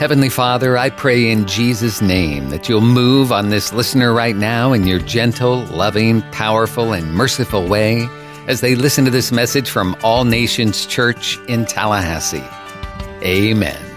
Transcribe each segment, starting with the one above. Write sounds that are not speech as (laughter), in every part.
Heavenly Father, I pray in Jesus' name that you'll move on this listener right now in your gentle, loving, powerful, and merciful way as they listen to this message from All Nations Church in Tallahassee. Amen.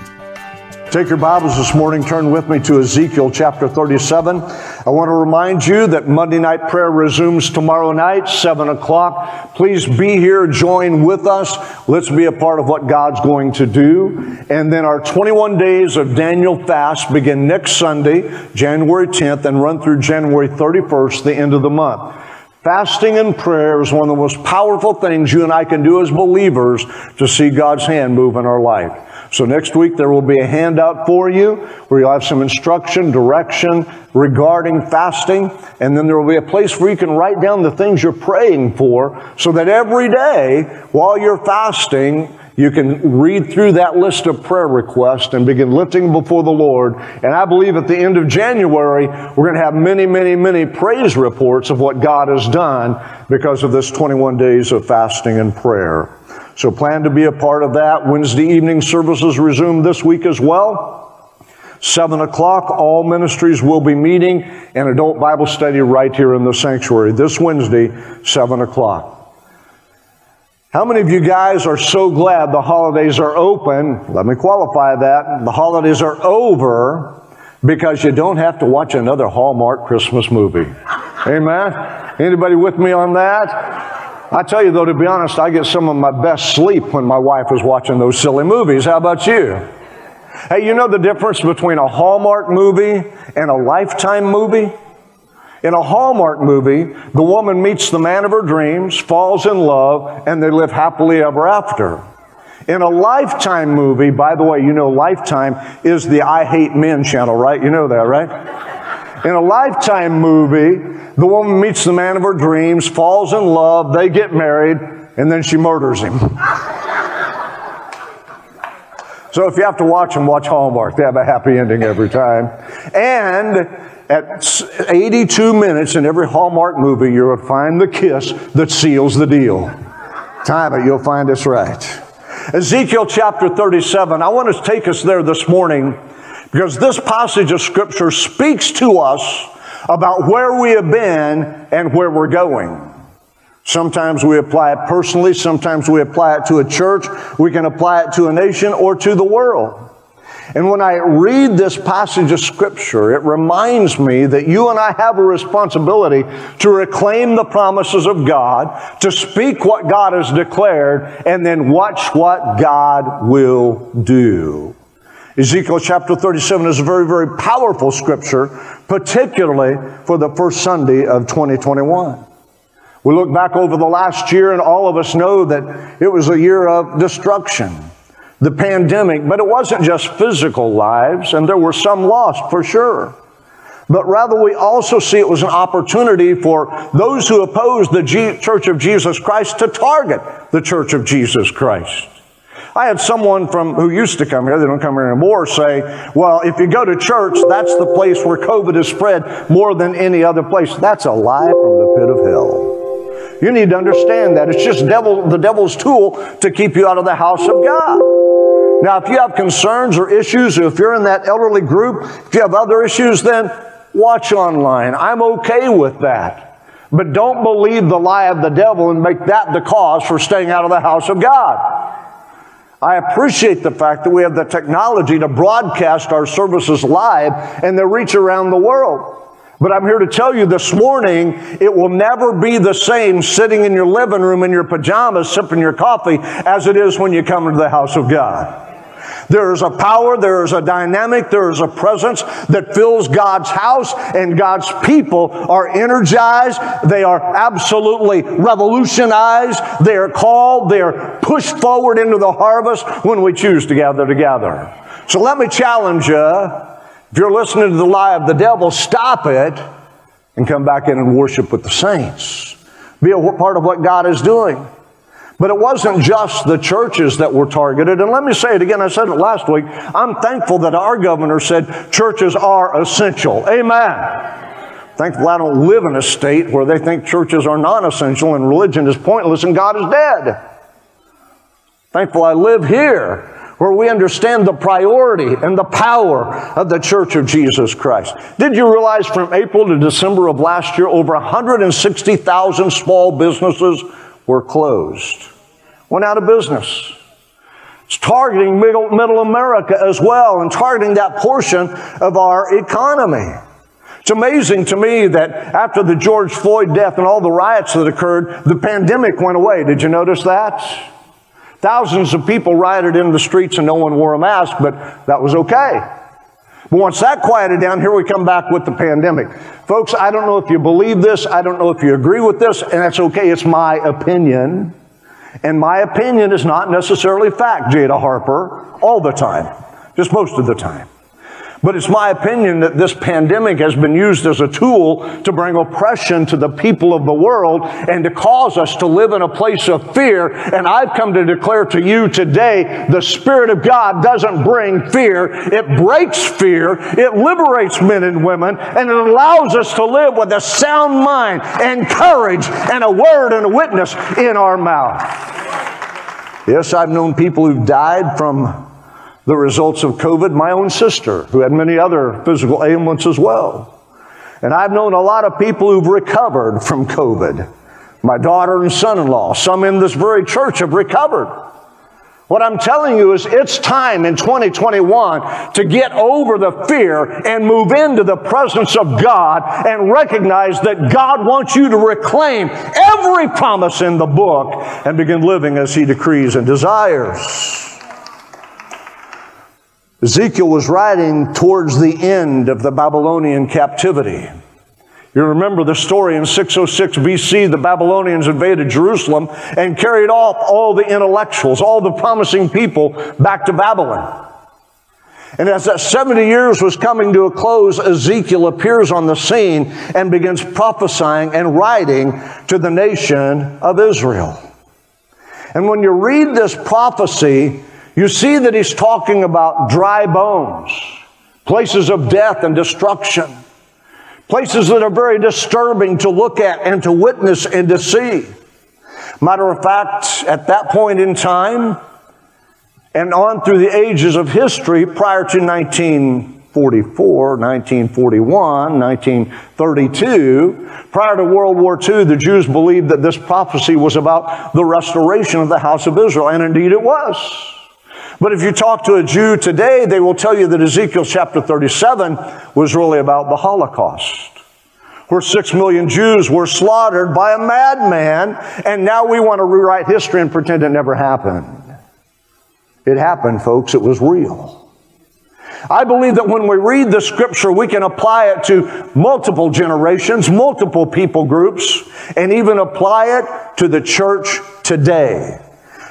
Take your Bibles this morning, turn with me to Ezekiel chapter 37. I want to remind you that Monday night prayer resumes tomorrow night, 7 o'clock. Please be here, join with us. Let's be a part of what God's going to do. And then our 21 days of Daniel fast begin next Sunday, January 10th, and run through January 31st, the end of the month. Fasting and prayer is one of the most powerful things you and I can do as believers to see God's hand move in our life. So next week there will be a handout for you where you'll have some instruction, direction regarding fasting, and then there will be a place where you can write down the things you're praying for so that every day while you're fasting, you can read through that list of prayer requests and begin lifting before the Lord. And I believe at the end of January, we're going to have many, many, many praise reports of what God has done because of this 21 days of fasting and prayer. So plan to be a part of that. Wednesday evening services resume this week as well. Seven o'clock, all ministries will be meeting an adult Bible study right here in the sanctuary this Wednesday, seven o'clock. How many of you guys are so glad the holidays are open? Let me qualify that. The holidays are over because you don't have to watch another Hallmark Christmas movie. Amen? Anybody with me on that? I tell you though, to be honest, I get some of my best sleep when my wife is watching those silly movies. How about you? Hey, you know the difference between a Hallmark movie and a Lifetime movie? In a Hallmark movie, the woman meets the man of her dreams, falls in love, and they live happily ever after. In a Lifetime movie, by the way, you know Lifetime is the I Hate Men channel, right? You know that, right? In a Lifetime movie, the woman meets the man of her dreams, falls in love, they get married, and then she murders him. so if you have to watch them, watch Hallmark. They have a happy ending every time. And at 82 minutes in every Hallmark movie, you'll find the kiss that seals the deal. Time it, you'll find it's right. Ezekiel chapter 37, I want to take us there this morning because this passage of Scripture speaks to us about where we have been and where we're going. Sometimes we apply it personally, sometimes we apply it to a church, we can apply it to a nation or to the world. And when I read this passage of Scripture, it reminds me that you and I have a responsibility to reclaim the promises of God, to speak what God has declared, and then watch what God will do. Ezekiel chapter 37 is a very, very powerful scripture, particularly for the first Sunday of 2021. We look back over the last year and all of us know that it was a year of destruction. The pandemic, but it wasn't just physical lives, and there were some lost for sure. But rather, we also see it was an opportunity for those who opposed the G- Church of Jesus Christ to target the Church of Jesus Christ. I had someone from who used to come here, they don't come here anymore, say, well, if you go to church, that's the place where COVID is spread more than any other place. That's a lie from the pit of hell. You need to understand that. It's just devil, the devil's tool to keep you out of the house of God. Now, if you have concerns or issues, or if you're in that elderly group, if you have other issues, then watch online. I'm okay with that. But don't believe the lie of the devil and make that the cause for staying out of the house of God. I appreciate the fact that we have the technology to broadcast our services live and they reach around the world. But I'm here to tell you this morning, it will never be the same sitting in your living room in your pajamas sipping your coffee as it is when you come into the house of God. There is a power, there is a dynamic, there is a presence that fills God's house, and God's people are energized. They are absolutely revolutionized. They are called, they are pushed forward into the harvest when we choose to gather together. So let me challenge you. If you're listening to the lie of the devil, stop it and come back in and worship with the saints. Be a part of what God is doing. But it wasn't just the churches that were targeted. And let me say it again, I said it last week. I'm thankful that our governor said churches are essential. Amen. Thankful I don't live in a state where they think churches are non essential and religion is pointless and God is dead. Thankful I live here where we understand the priority and the power of the Church of Jesus Christ. Did you realize from April to December of last year, over 160,000 small businesses were closed, went out of business? It's targeting middle, middle America as well and targeting that portion of our economy. It's amazing to me that after the George Floyd death and all the riots that occurred, the pandemic went away. Did you notice that? Thousands of people rioted in the streets and no one wore a mask, but that was okay. But once that quieted down, here we come back with the pandemic. Folks, I don't know if you believe this. I don't know if you agree with this, and that's okay. It's my opinion. And my opinion is not necessarily fact, Jada Harper, all the time, just most of the time. But it's my opinion that this pandemic has been used as a tool to bring oppression to the people of the world and to cause us to live in a place of fear. And I've come to declare to you today, the Spirit of God doesn't bring fear. It breaks fear. It liberates men and women and it allows us to live with a sound mind and courage and a word and a witness in our mouth. Yes, I've known people who've died from the results of COVID, my own sister, who had many other physical ailments as well. And I've known a lot of people who've recovered from COVID. My daughter and son in law, some in this very church have recovered. What I'm telling you is it's time in 2021 to get over the fear and move into the presence of God and recognize that God wants you to reclaim every promise in the book and begin living as He decrees and desires. Ezekiel was writing towards the end of the Babylonian captivity. You remember the story in 606 BC, the Babylonians invaded Jerusalem and carried off all the intellectuals, all the promising people back to Babylon. And as that 70 years was coming to a close, Ezekiel appears on the scene and begins prophesying and writing to the nation of Israel. And when you read this prophecy, you see that he's talking about dry bones, places of death and destruction, places that are very disturbing to look at and to witness and to see. Matter of fact, at that point in time, and on through the ages of history prior to 1944, 1941, 1932, prior to World War II, the Jews believed that this prophecy was about the restoration of the house of Israel, and indeed it was. But if you talk to a Jew today, they will tell you that Ezekiel chapter 37 was really about the Holocaust, where six million Jews were slaughtered by a madman, and now we want to rewrite history and pretend it never happened. It happened, folks. It was real. I believe that when we read the scripture, we can apply it to multiple generations, multiple people groups, and even apply it to the church today.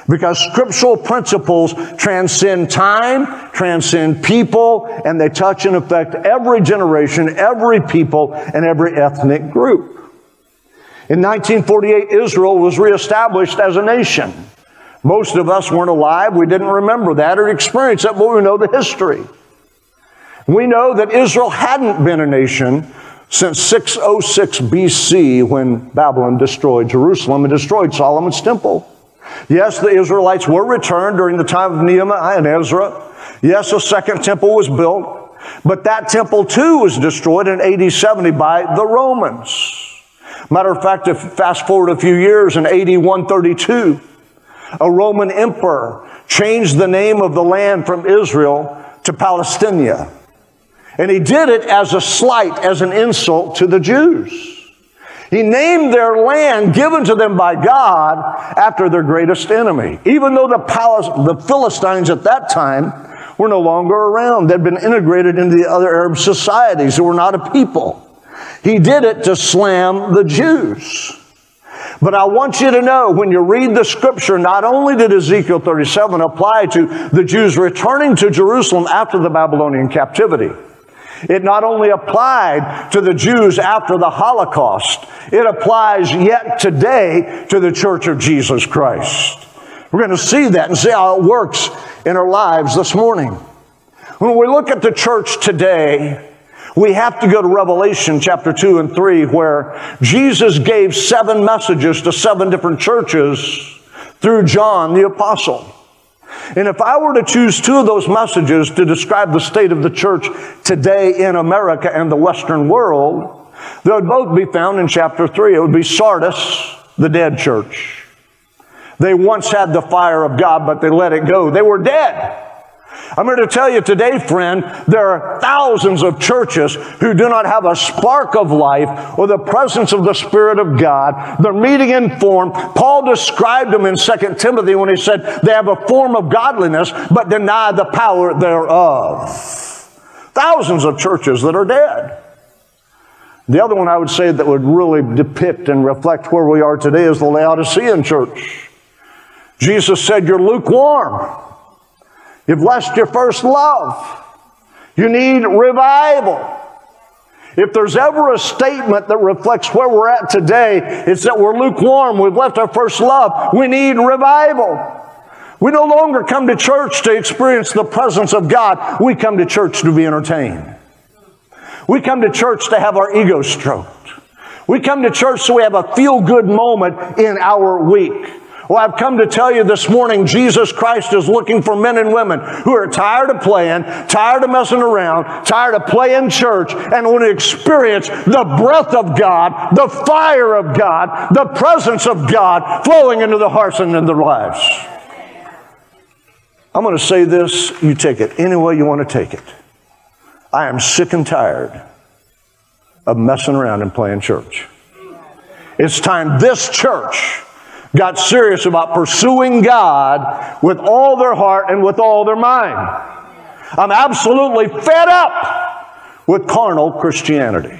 Because scriptural principles transcend time, transcend people, and they touch and affect every generation, every people, and every ethnic group. In 1948, Israel was reestablished as a nation. Most of us weren't alive. We didn't remember that or experience it, but we know the history. We know that Israel hadn't been a nation since 606 BC when Babylon destroyed Jerusalem and destroyed Solomon's temple. Yes, the Israelites were returned during the time of Nehemiah and Ezra. Yes, a second temple was built, but that temple too was destroyed in AD 70 by the Romans. Matter of fact, if fast forward a few years in AD 132, a Roman emperor changed the name of the land from Israel to Palestinia. And he did it as a slight, as an insult to the Jews. He named their land given to them by God after their greatest enemy. Even though the, the Philistines at that time were no longer around, they'd been integrated into the other Arab societies. They were not a people. He did it to slam the Jews. But I want you to know when you read the scripture, not only did Ezekiel 37 apply to the Jews returning to Jerusalem after the Babylonian captivity, it not only applied to the Jews after the Holocaust, it applies yet today to the Church of Jesus Christ. We're going to see that and see how it works in our lives this morning. When we look at the church today, we have to go to Revelation chapter 2 and 3 where Jesus gave seven messages to seven different churches through John the apostle. And if I were to choose two of those messages to describe the state of the church today in America and the Western world, they would both be found in chapter 3. It would be Sardis, the dead church. They once had the fire of God, but they let it go. They were dead. I'm here to tell you today, friend, there are thousands of churches who do not have a spark of life or the presence of the Spirit of God. They're meeting in form. Paul described them in 2 Timothy when he said they have a form of godliness but deny the power thereof. Thousands of churches that are dead. The other one I would say that would really depict and reflect where we are today is the Laodicean church. Jesus said, You're lukewarm. You've lost your first love. You need revival. If there's ever a statement that reflects where we're at today, it's that we're lukewarm. We've left our first love. We need revival. We no longer come to church to experience the presence of God. We come to church to be entertained. We come to church to have our ego stroked. We come to church so we have a feel good moment in our week. Well, I've come to tell you this morning, Jesus Christ is looking for men and women who are tired of playing, tired of messing around, tired of playing church, and want to experience the breath of God, the fire of God, the presence of God flowing into their hearts and in their lives. I'm going to say this, you take it any way you want to take it. I am sick and tired of messing around and playing church. It's time this church got serious about pursuing God with all their heart and with all their mind. I'm absolutely fed up with carnal Christianity.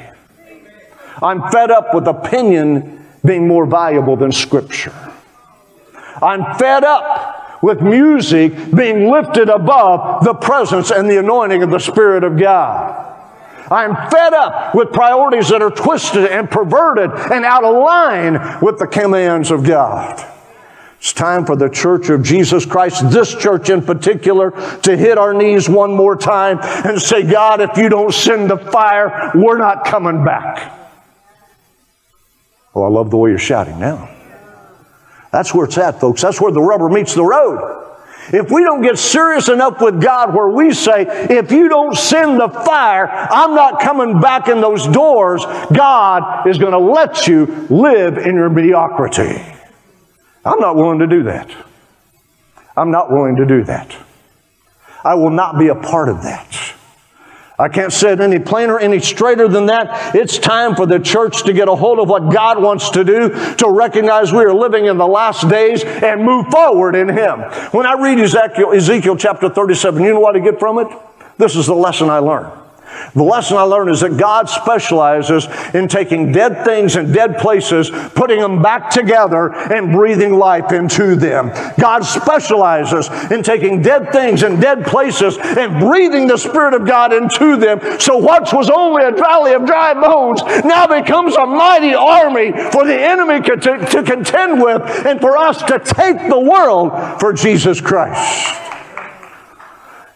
I'm fed up with opinion being more valuable than Scripture. I'm fed up with music being lifted above the presence and the anointing of the Spirit of God. I'm fed up with priorities that are twisted and perverted and out of line with the commands of God. It's time for the church of Jesus Christ, this church in particular, to hit our knees one more time and say, God, if you don't send the fire, we're not coming back. Oh, I love the way you're shouting now. That's where it's at, folks. That's where the rubber meets the road. If we don't get serious enough with God where we say, if you don't send the fire, I'm not coming back in those doors, God is going to let you live in your mediocrity. I'm not willing to do that. I'm not willing to do that. I will not be a part of that. I can't say it any plainer, any straighter than that. It's time for the church to get a hold of what God wants to do, to recognize we are living in the last days and move forward in Him. When I read Ezekiel, Ezekiel chapter 37, you know what I get from it? This is the lesson I learned. The lesson I learned is that God specializes in taking dead things and dead places, putting them back together, and breathing life into them. God specializes in taking dead things and dead places and breathing the Spirit of God into them. So what was only a valley of dry bones now becomes a mighty army for the enemy to, to contend with and for us to take the world for Jesus Christ.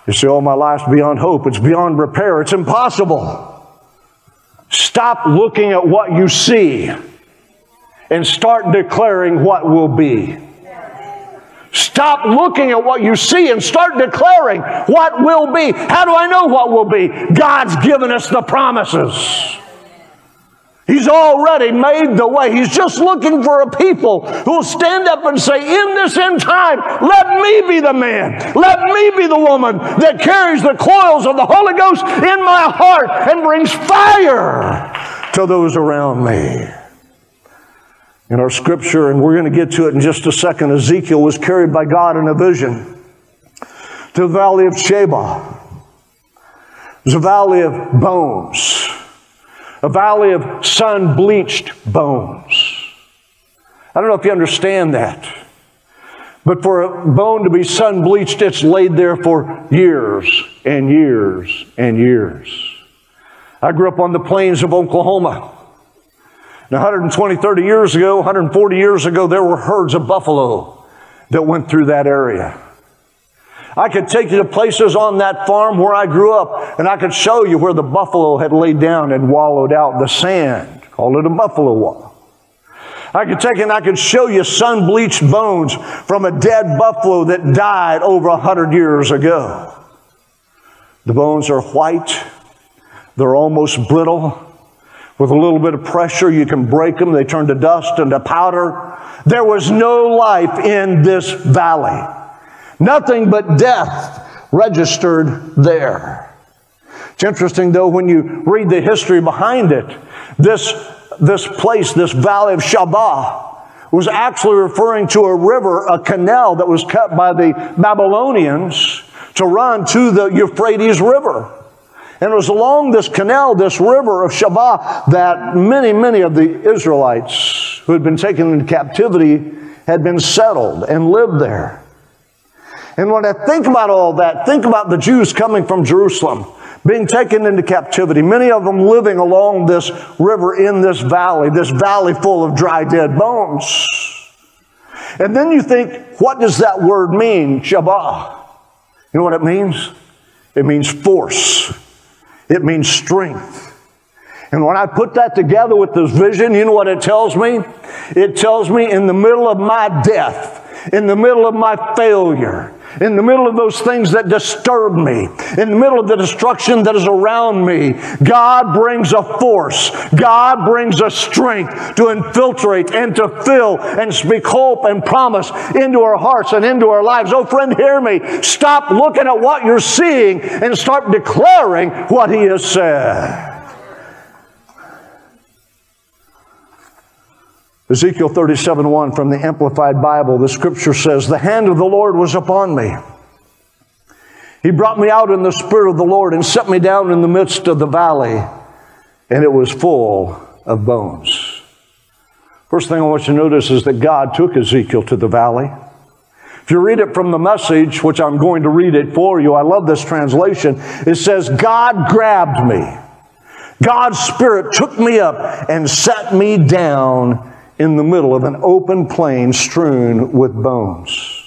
You say, oh, my life's beyond hope. It's beyond repair. It's impossible. Stop looking at what you see and start declaring what will be. Stop looking at what you see and start declaring what will be. How do I know what will be? God's given us the promises. He's already made the way. He's just looking for a people who will stand up and say, in this end time, let me be the man. Let me be the woman that carries the coils of the Holy Ghost in my heart and brings fire to those around me. In our scripture, and we're going to get to it in just a second, Ezekiel was carried by God in a vision to the valley of Chebar. It was a valley of bones a valley of sun bleached bones. I don't know if you understand that. But for a bone to be sun bleached, it's laid there for years and years and years. I grew up on the plains of Oklahoma. Now, 120, 30 years ago, 140 years ago, there were herds of buffalo that went through that area. I could take you to places on that farm where I grew up, and I could show you where the buffalo had laid down and wallowed out the sand. Called it a buffalo wall. I could take and I could show you sun bleached bones from a dead buffalo that died over a hundred years ago. The bones are white. They're almost brittle. With a little bit of pressure, you can break them. They turn to dust and to powder. There was no life in this valley. Nothing but death registered there. It's interesting though when you read the history behind it. This, this place, this valley of Chebar, was actually referring to a river, a canal that was cut by the Babylonians to run to the Euphrates River. And it was along this canal, this river of Chebar, that many, many of the Israelites who had been taken into captivity had been settled and lived there. And when I think about all that, think about the Jews coming from Jerusalem, being taken into captivity, many of them living along this river in this valley, this valley full of dry, dead bones. And then you think, what does that word mean, Chebar? You know what it means? It means force. It means strength. And when I put that together with this vision, you know what it tells me? It tells me in the middle of my death, in the middle of my failure, in the middle of those things that disturb me, in the middle of the destruction that is around me, God brings a force. God brings a strength to infiltrate and to fill and speak hope and promise into our hearts and into our lives. Oh, friend, hear me. Stop looking at what you're seeing and start declaring what He has said. Ezekiel 37 1 from the Amplified Bible, the scripture says, The hand of the Lord was upon me. He brought me out in the spirit of the Lord and set me down in the midst of the valley, and it was full of bones. First thing I want you to notice is that God took Ezekiel to the valley. If you read it from the message, which I'm going to read it for you, I love this translation. It says, God grabbed me. God's Spirit took me up and set me down in the middle of an open plain strewn with bones.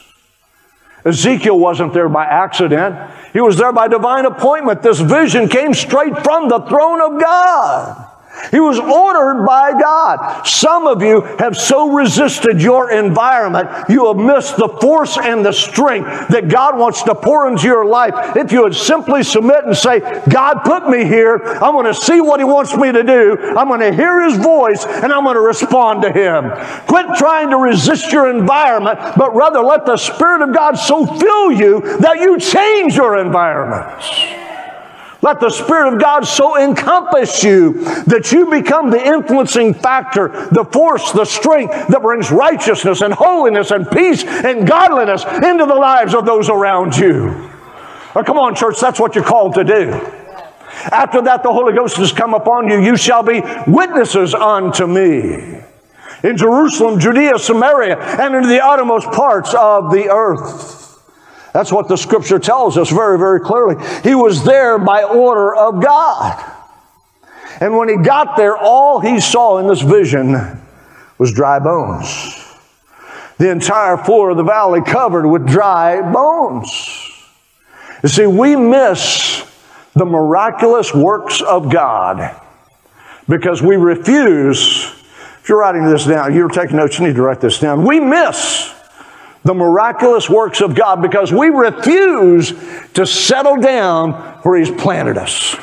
Ezekiel wasn't there by accident. He was there by divine appointment. This vision came straight from the throne of God. He was ordered by God. Some of you have so resisted your environment, you have missed the force and the strength that God wants to pour into your life. If you would simply submit and say, God put me here, I'm going to see what He wants me to do, I'm going to hear His voice, and I'm going to respond to Him. Quit trying to resist your environment, but rather let the Spirit of God so fill you that you change your environment. Let the Spirit of God so encompass you that you become the influencing factor, the force, the strength that brings righteousness and holiness and peace and godliness into the lives of those around you. Come on, church, that's what you're called to do. After that, the Holy Ghost has come upon you. You shall be witnesses unto me in Jerusalem, Judea, Samaria, and into the uttermost parts of the earth. That's what the scripture tells us very, very clearly. He was there by order of God. And when he got there, all he saw in this vision was dry bones. The entire floor of the valley covered with dry bones. You see, we miss the miraculous works of God because we refuse. If you're writing this down, you're taking notes, you need to write this down. We miss the miraculous works of God because we refuse to settle down where He's planted us.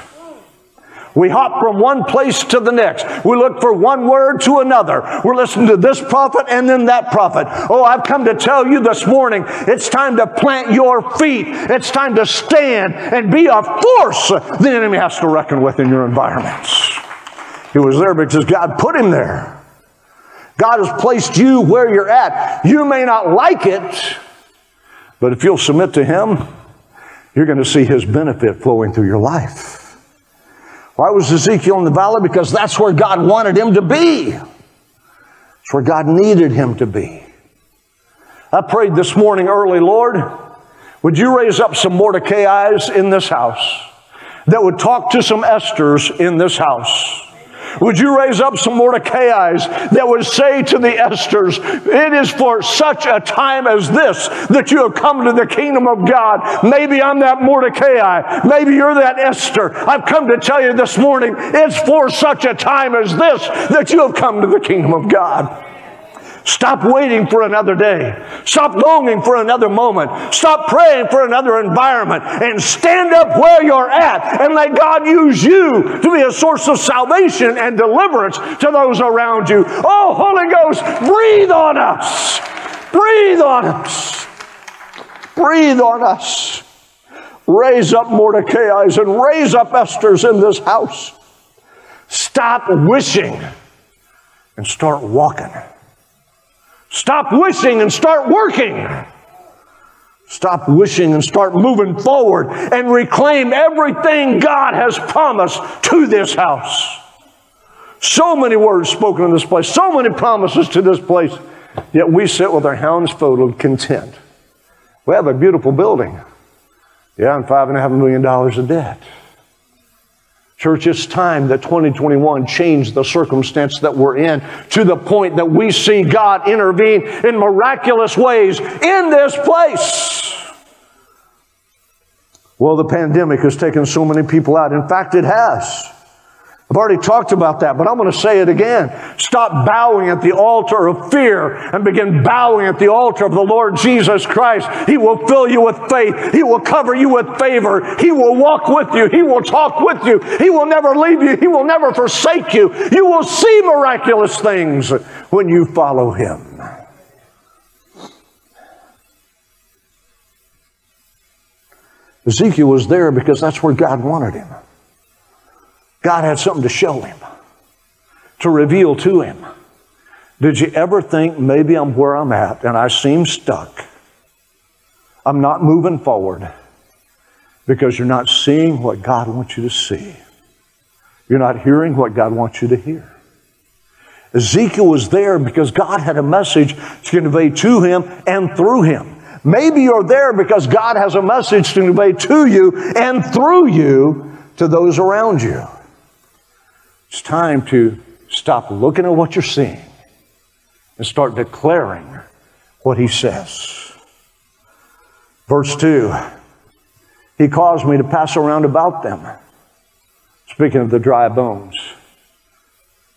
We hop from one place to the next. We look for one word to another. We're listening to this prophet and then that prophet. Oh, I've come to tell you this morning, it's time to plant your feet. It's time to stand and be a force the enemy has to reckon with in your environments. He was there because God put him there. God has placed you where you're at. You may not like it, but if you'll submit to Him, you're going to see His benefit flowing through your life. Why was Ezekiel in the valley? Because that's where God wanted him to be. It's where God needed him to be. I prayed this morning early, Lord, would you raise up some Mordecai's in this house that would talk to some Esthers in this house? Would you raise up some Mordecai's that would say to the Esthers, It is for such a time as this that you have come to the kingdom of God. Maybe I'm that Mordecai. Maybe you're that Esther. I've come to tell you this morning, it's for such a time as this that you have come to the kingdom of God. Stop waiting for another day. Stop longing for another moment. Stop praying for another environment and stand up where you're at and let God use you to be a source of salvation and deliverance to those around you. Oh, Holy Ghost, breathe on us. Breathe on us. Breathe on us. Raise up Mordecai's and raise up Esther's in this house. Stop wishing and start walking. Stop wishing and start working. Stop wishing and start moving forward and reclaim everything God has promised to this house. So many words spoken in this place, so many promises to this place, yet we sit with our hands folded, content. We have a beautiful building. Yeah, and five and a half million dollars of debt. Church, it's time that 2021 changed the circumstance that we're in to the point that we see God intervene in miraculous ways in this place. Well, the pandemic has taken so many people out. In fact, it has. I've already talked about that, but I'm going to say it again. Stop bowing at the altar of fear and begin bowing at the altar of the Lord Jesus Christ. He will fill you with faith. He will cover you with favor. He will walk with you. He will talk with you. He will never leave you. He will never forsake you. You will see miraculous things when you follow Him. Ezekiel was there because that's where God wanted him. God had something to show him, to reveal to him. Did you ever think maybe I'm where I'm at and I seem stuck? I'm not moving forward because you're not seeing what God wants you to see. You're not hearing what God wants you to hear. Ezekiel was there because God had a message to convey to him and through him. Maybe you're there because God has a message to convey to you and through you to those around you. It's time to stop looking at what you're seeing and start declaring what he says. Verse 2 He caused me to pass around about them. Speaking of the dry bones.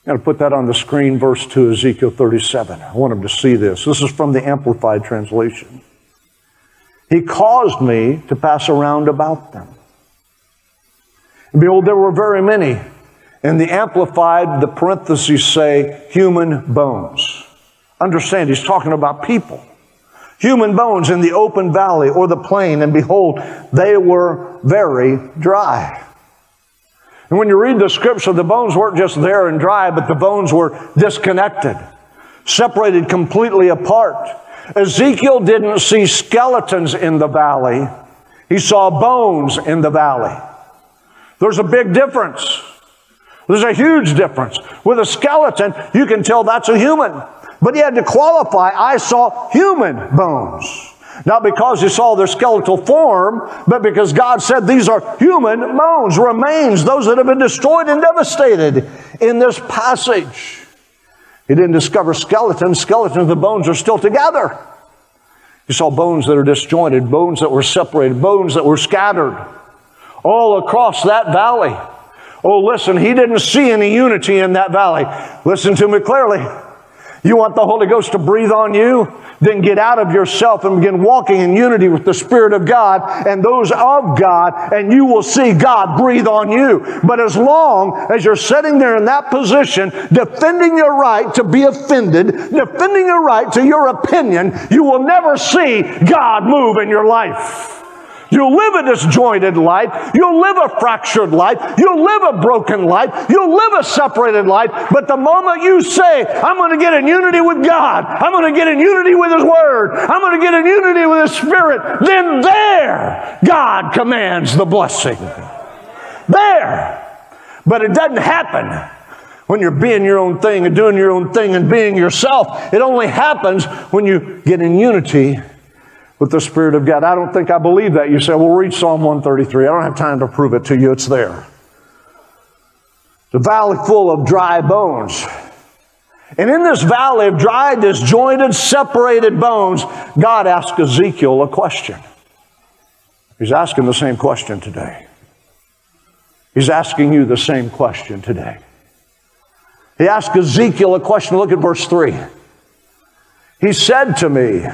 I'm going to put that on the screen, verse 2, Ezekiel 37. I want them to see this. This is from the Amplified Translation. He caused me to pass around about them. And behold, there were very many in the Amplified, the parentheses say human bones. Understand, he's talking about people. Human bones in the open valley or the plain, and behold, they were very dry. And when you read the scripture, the bones weren't just there and dry, but the bones were disconnected, separated completely apart. Ezekiel didn't see skeletons in the valley, he saw bones in the valley. There's a big difference. There's a huge difference. With a skeleton, you can tell that's a human. But he had to qualify, I saw human bones. Not because he saw their skeletal form, but because God said these are human bones, remains, those that have been destroyed and devastated in this passage. He didn't discover skeletons. Skeletons, the bones are still together. He saw bones that are disjointed, bones that were separated, bones that were scattered all across that valley. Oh, listen, he didn't see any unity in that valley. Listen to me clearly. You want the Holy Ghost to breathe on you? Then get out of yourself and begin walking in unity with the Spirit of God and those of God, and you will see God breathe on you. But as long as you're sitting there in that position, defending your right to be offended, defending your right to your opinion, you will never see God move in your life. You'll live a disjointed life. You'll live a fractured life. You'll live a broken life. You'll live a separated life. But the moment you say, I'm going to get in unity with God, I'm going to get in unity with His Word, I'm going to get in unity with His Spirit, then there God commands the blessing. There. But it doesn't happen when you're being your own thing and doing your own thing and being yourself. It only happens when you get in unity with the Spirit of God. I don't think I believe that. You say, well, read Psalm 133. I don't have time to prove it to you. It's there. The valley full of dry bones. And in this valley of dry, disjointed, separated bones, God asked Ezekiel a question. He's asking the same question today. He's asking you the same question today. He asked Ezekiel a question. Look at verse 3. He said to me,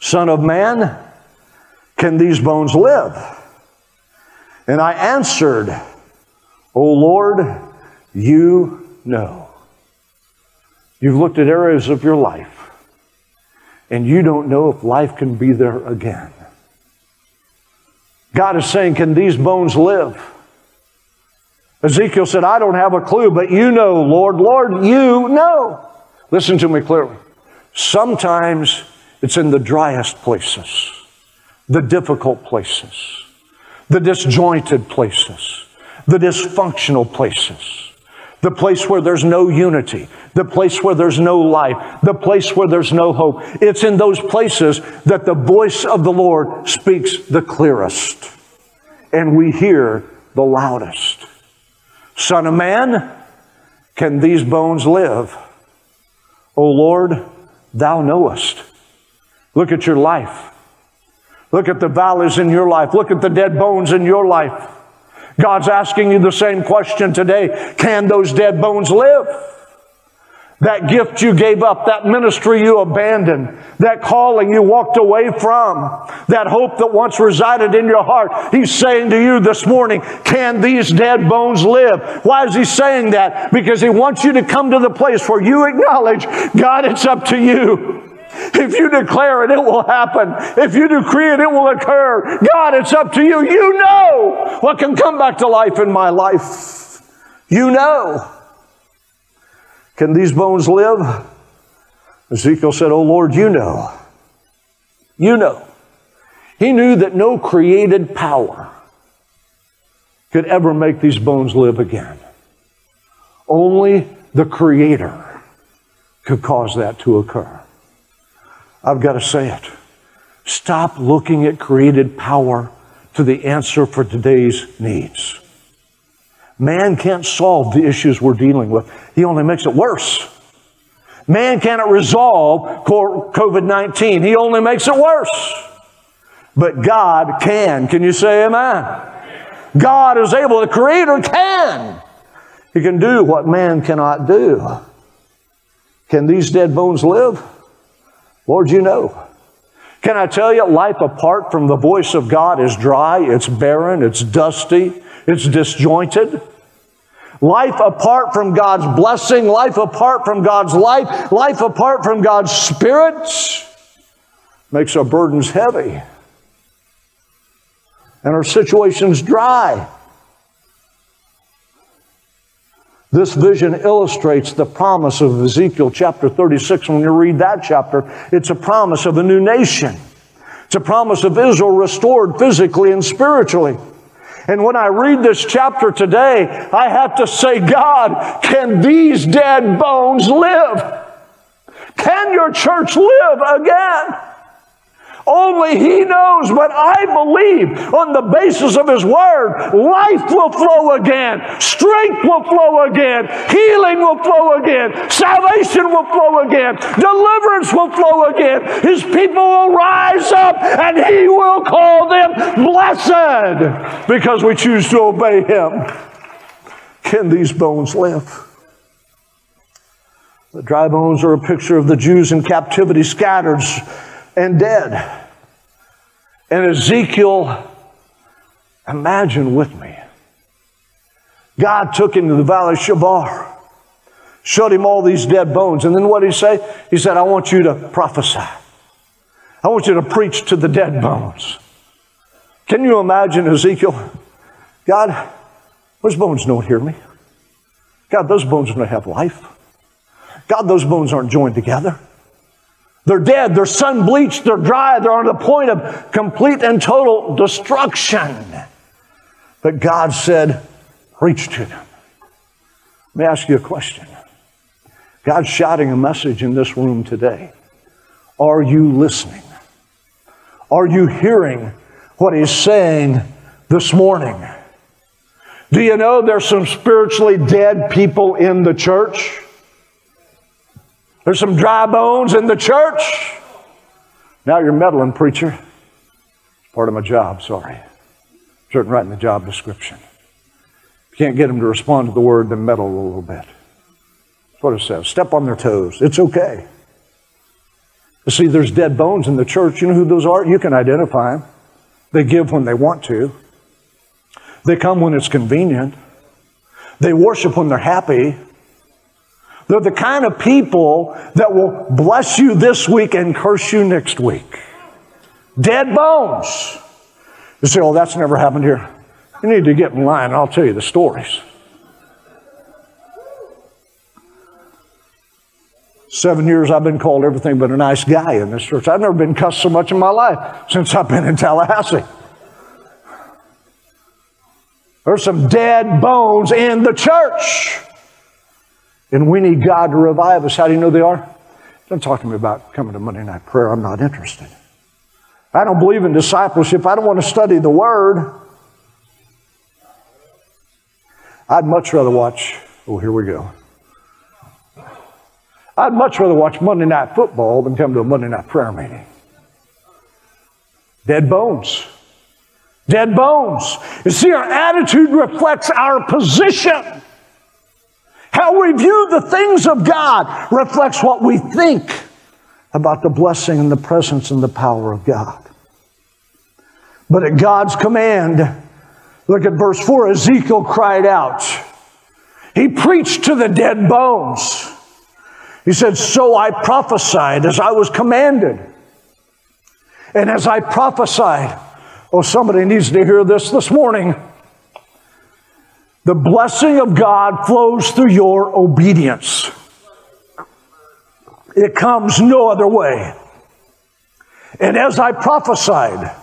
Son of man, can these bones live? And I answered, O Lord, you know. You've looked at areas of your life, and you don't know if life can be there again. God is saying, Can these bones live? Ezekiel said, I don't have a clue, but you know, Lord. Lord, you know. Listen to me clearly. Sometimes it's in the driest places, the difficult places, the disjointed places, the dysfunctional places, the place where there's no unity, the place where there's no life, the place where there's no hope. It's in those places that the voice of the Lord speaks the clearest and we hear the loudest. Son of man, can these bones live? O Lord, thou knowest. Look at your life. Look at the valleys in your life. Look at the dead bones in your life. God's asking you the same question today. Can those dead bones live? That gift you gave up, that ministry you abandoned, that calling you walked away from, that hope that once resided in your heart. He's saying to you this morning, can these dead bones live? Why is he saying that? Because he wants you to come to the place where you acknowledge, God, it's up to you. If you declare it, it will happen. If you decree it, it will occur. God, it's up to you. You know what can come back to life in my life. You know. Can these bones live? Ezekiel said, Oh Lord, you know. You know. He knew that no created power could ever make these bones live again. Only the Creator could cause that to occur. I've got to say it. Stop looking at created power to the answer for today's needs. Man can't solve the issues we're dealing with. He only makes it worse. Man cannot resolve COVID 19. He only makes it worse. But God can. Can you say amen? God is able. The Creator can. He can do what man cannot do. Can these dead bones live? Lord, you know. Can I tell you, life apart from the voice of God is dry, it's barren, it's dusty, it's disjointed. Life apart from God's blessing, life apart from God's life, life apart from God's Spirit makes our burdens heavy and our situations dry. This vision illustrates the promise of Ezekiel chapter 36. When you read that chapter, it's a promise of a new nation. It's a promise of Israel restored physically and spiritually. And when I read this chapter today, I have to say, God, can these dead bones live? Can your church live again? Only He knows, but I believe on the basis of His Word, life will flow again, strength will flow again, healing will flow again, salvation will flow again, deliverance will flow again. His people will rise up and He will call them blessed because we choose to obey Him. Can these bones live? The dry bones are a picture of the Jews in captivity scattered and dead. And Ezekiel, imagine with me, God took him to the valley of Chebar, showed him all these dead bones, and then what did he say? He said, I want you to prophesy. I want you to preach to the dead bones. Can you imagine Ezekiel? God, those bones don't hear me. God, those bones don't have life. God, those bones aren't joined together. They're dead, they're sun bleached, they're dry, they're on the point of complete and total destruction. But God said, reach to them. Let me ask you a question. God's shouting a message in this room today. Are you listening? Are you hearing what He's saying this morning? Do you know there's some spiritually dead people in the church? There's some dry bones in the church. Now you're meddling, preacher. It's Part of my job, sorry. Certain writing the job description. If you can't get them to respond to the word, then meddle a little bit. That's what it says. Step on their toes. It's okay. You see, there's dead bones in the church. You know who those are? You can identify them. They give when they want to. They come when it's convenient. They worship when they're happy. They're the kind of people that will bless you this week and curse you next week. Dead bones. You say, oh, that's never happened here. You need to get in line. I'll tell you the stories. Seven years I've been called everything but a nice guy in this church. I've never been cussed so much in my life since I've been in Tallahassee. There's some dead bones in the church. And we need God to revive us. How do you know they are? Don't talk to me about coming to Monday night prayer. I'm not interested. I don't believe in discipleship. I don't want to study the Word. I'd much rather watch, oh, here we go. I'd much rather watch Monday Night Football than come to a Monday Night prayer meeting. Dead bones. Dead bones. You see, our attitude reflects our position. How we view the things of God reflects what we think about the blessing and the presence and the power of God. But at God's command, look at verse 4 Ezekiel cried out. He preached to the dead bones. He said, So I prophesied as I was commanded. And as I prophesied, oh, somebody needs to hear this this morning. The blessing of God flows through your obedience. It comes no other way. And as I prophesied,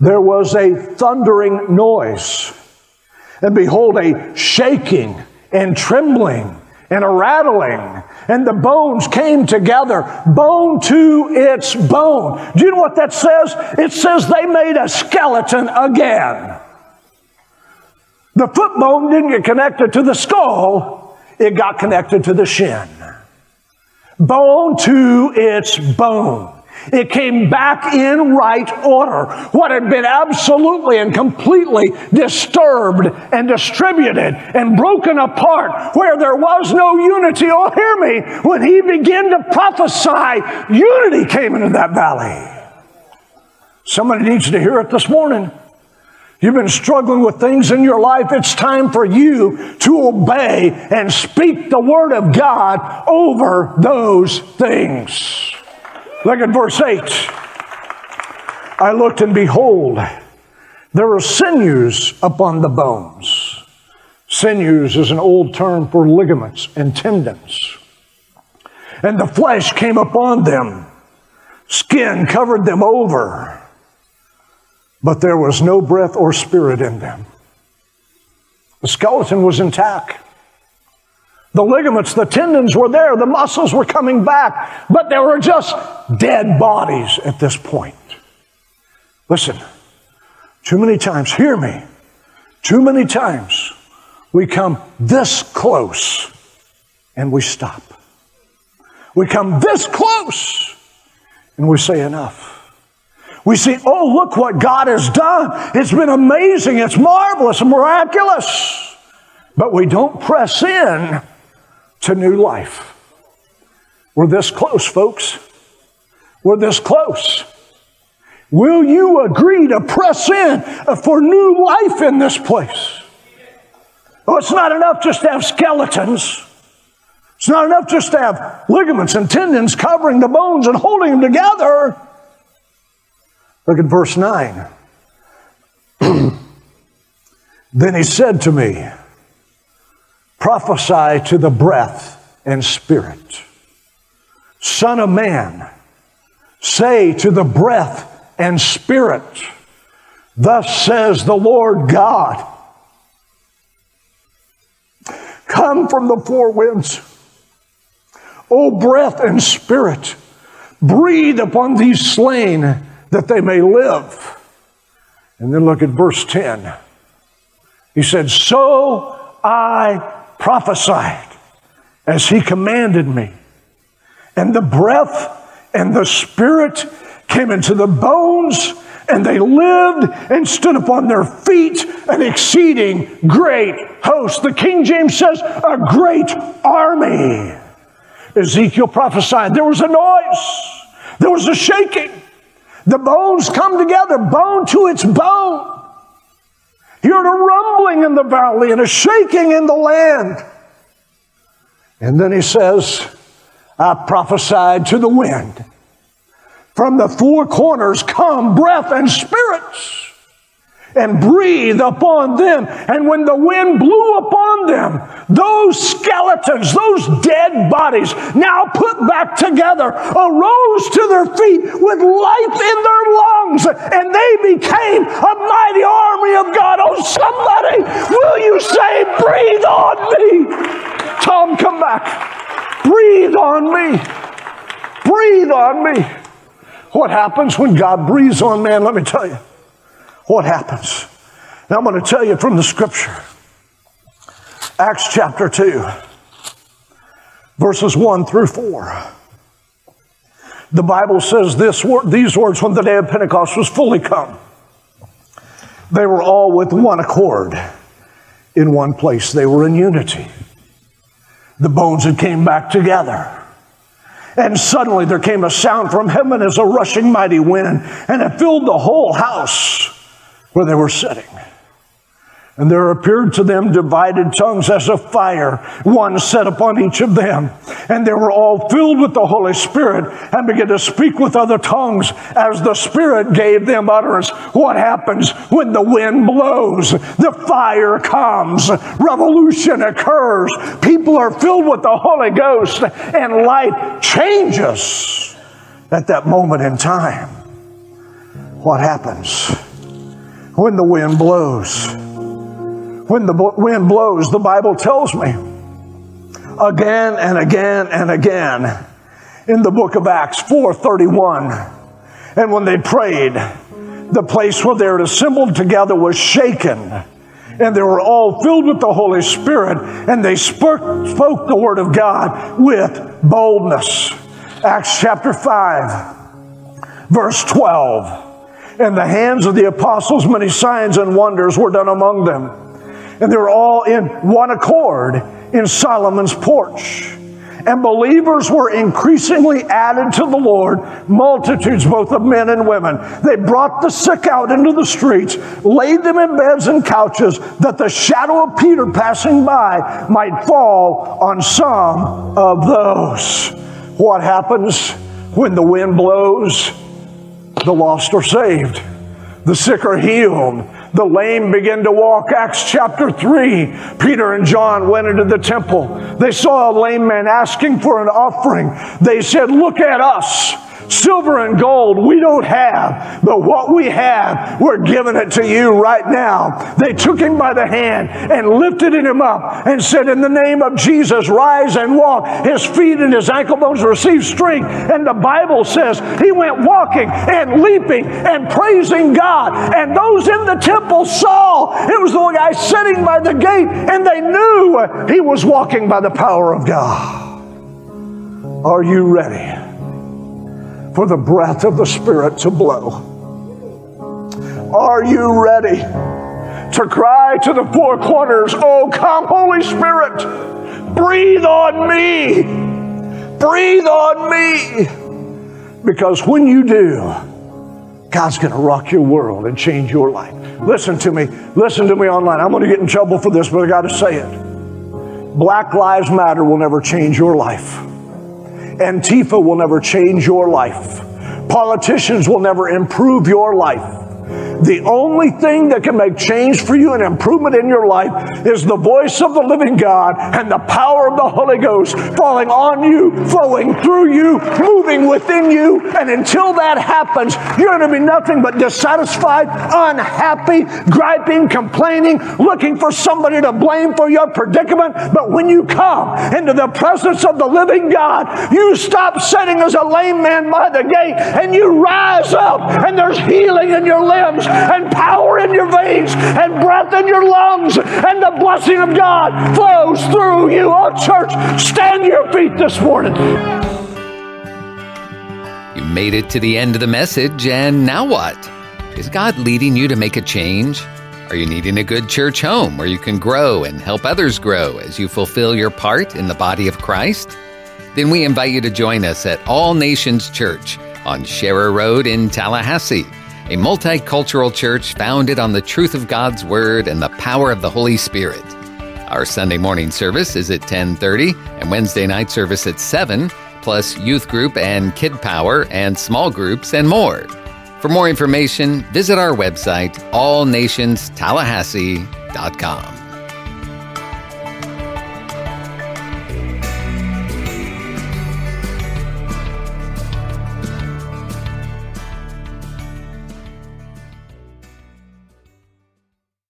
there was a thundering noise. And behold, a shaking and trembling and a rattling, and the bones came together, bone to its bone. Do you know what that says? It says they made a skeleton again. The foot bone didn't get connected to the skull, it got connected to the shin. Bone to its bone. It came back in right order. What had been absolutely and completely disturbed and distributed and broken apart, where there was no unity. Oh, hear me. When he began to prophesy, unity came into that valley. Somebody needs to hear it this morning. You've been struggling with things in your life. It's time for you to obey and speak the word of God over those things. Look at verse 8. I looked and behold, there were sinews upon the bones. Sinews is an old term for ligaments and tendons. And the flesh came upon them. Skin covered them over. But there was no breath or spirit in them. The skeleton was intact. The ligaments, the tendons were there, the muscles were coming back, but they were just dead bodies at this point. Listen, too many times, hear me, too many times we come this close and we stop. We come this close and we say enough. We see, oh, look what God has done. It's been amazing. It's marvelous and miraculous. But we don't press in to new life. We're this close, folks. We're this close. Will you agree to press in for new life in this place? Oh, it's not enough just to have skeletons. It's not enough just to have ligaments and tendons covering the bones and holding them together. Look at verse 9. (clears throat) then he said to me, prophesy to the breath and spirit. Son of man, say to the breath and spirit, Thus says the Lord God, Come from the four winds, O breath and spirit, breathe upon these slain that they may live. And then look at verse 10. He said, So I prophesied as he commanded me. And the breath and the spirit came into the bones, and they lived and stood upon their feet, an exceeding great host. The King James says, a great army. Ezekiel prophesied, there was a noise, there was a shaking. The bones come together, bone to its bone. You heard a rumbling in the valley and a shaking in the land. And then he says, I prophesied to the wind. From the four corners come breath and spirits and breathe upon them. And when the wind blew upon them, those skeletons, those dead bodies, now put back together, arose to their feet with life in their lungs, and they became a mighty army of God. Oh, somebody, will you say, breathe on me? Tom, come back. Breathe on me. Breathe on me. What happens when God breathes on man? Let me tell you what happens. Now I'm going to tell you from the scripture. Acts chapter 2, verses 1 through 4. The Bible says this, these words when the day of Pentecost was fully come. They were all with one accord in one place. They were in unity. The bones had came back together. And suddenly there came a sound from heaven as a rushing mighty wind, and it filled the whole house where they were sitting. And there appeared to them divided tongues as of fire, one set upon each of them. And they were all filled with the Holy Spirit and began to speak with other tongues as the Spirit gave them utterance. What happens when the wind blows? The fire comes, revolution occurs, people are filled with the Holy Ghost, and life changes at that moment in time. What happens? When the wind blows. When the wind blows, the Bible tells me again and again and again in the book of Acts 4:31. And when they prayed, the place where they were assembled together was shaken. And they were all filled with the Holy Spirit, and they spoke, spoke the word of God with boldness. Acts chapter 5, verse 12 in the hands of the apostles, many signs and wonders were done among them. And they were all in one accord in Solomon's porch. And believers were increasingly added to the Lord, multitudes both of men and women. They brought the sick out into the streets, laid them in beds and couches, that the shadow of Peter passing by might fall on some of those. What happens when the wind blows? The lost are saved. The sick are healed. The lame begin to walk. Acts chapter 3. Peter and John went into the temple. They saw a lame man asking for an offering. They said, Look at us. Silver and gold we don't have, but what we have, we're giving it to you right now. They took him by the hand and lifted him up and said, In the name of Jesus, rise and walk. His feet and his ankle bones received strength. And the Bible says he went walking and leaping and praising God. And those in the temple saw it was the guy sitting by the gate, and they knew he was walking by the power of God. Are you ready? For the breath of the Spirit to blow. Are you ready to cry to the four corners, Oh, come, Holy Spirit, breathe on me, breathe on me? Because when you do, God's going to rock your world and change your life. Listen to me. Listen to me online. I'm going to get in trouble for this, but I got to say it. Black Lives Matter will never change your life. Antifa will never change your life. Politicians will never improve your life. The only thing that can make change for you and improvement in your life is the voice of the living God and the power of the Holy Ghost falling on you, flowing through you, moving within you. And until that happens, you're going to be nothing but dissatisfied, unhappy, griping, complaining, looking for somebody to blame for your predicament. But when you come into the presence of the living God, you stop sitting as a lame man by the gate and you rise up and there's healing in your limbs and power in your veins and breath in your lungs, and the blessing of God flows through you. Oh, church, stand to your feet this morning. You made it to the end of the message, and now what? Is God leading you to make a change? Are you needing a good church home where you can grow and help others grow as you fulfill your part in the body of Christ? then we invite you to join us at All Nations Church on Sharer Road in Tallahassee, a multicultural church founded on the truth of God's Word and the power of the Holy Spirit. Our Sunday morning service is at 10:30 and Wednesday night service at 7, plus youth group and kid power and small groups and more. For more information, visit our website allnationstallahassee.com.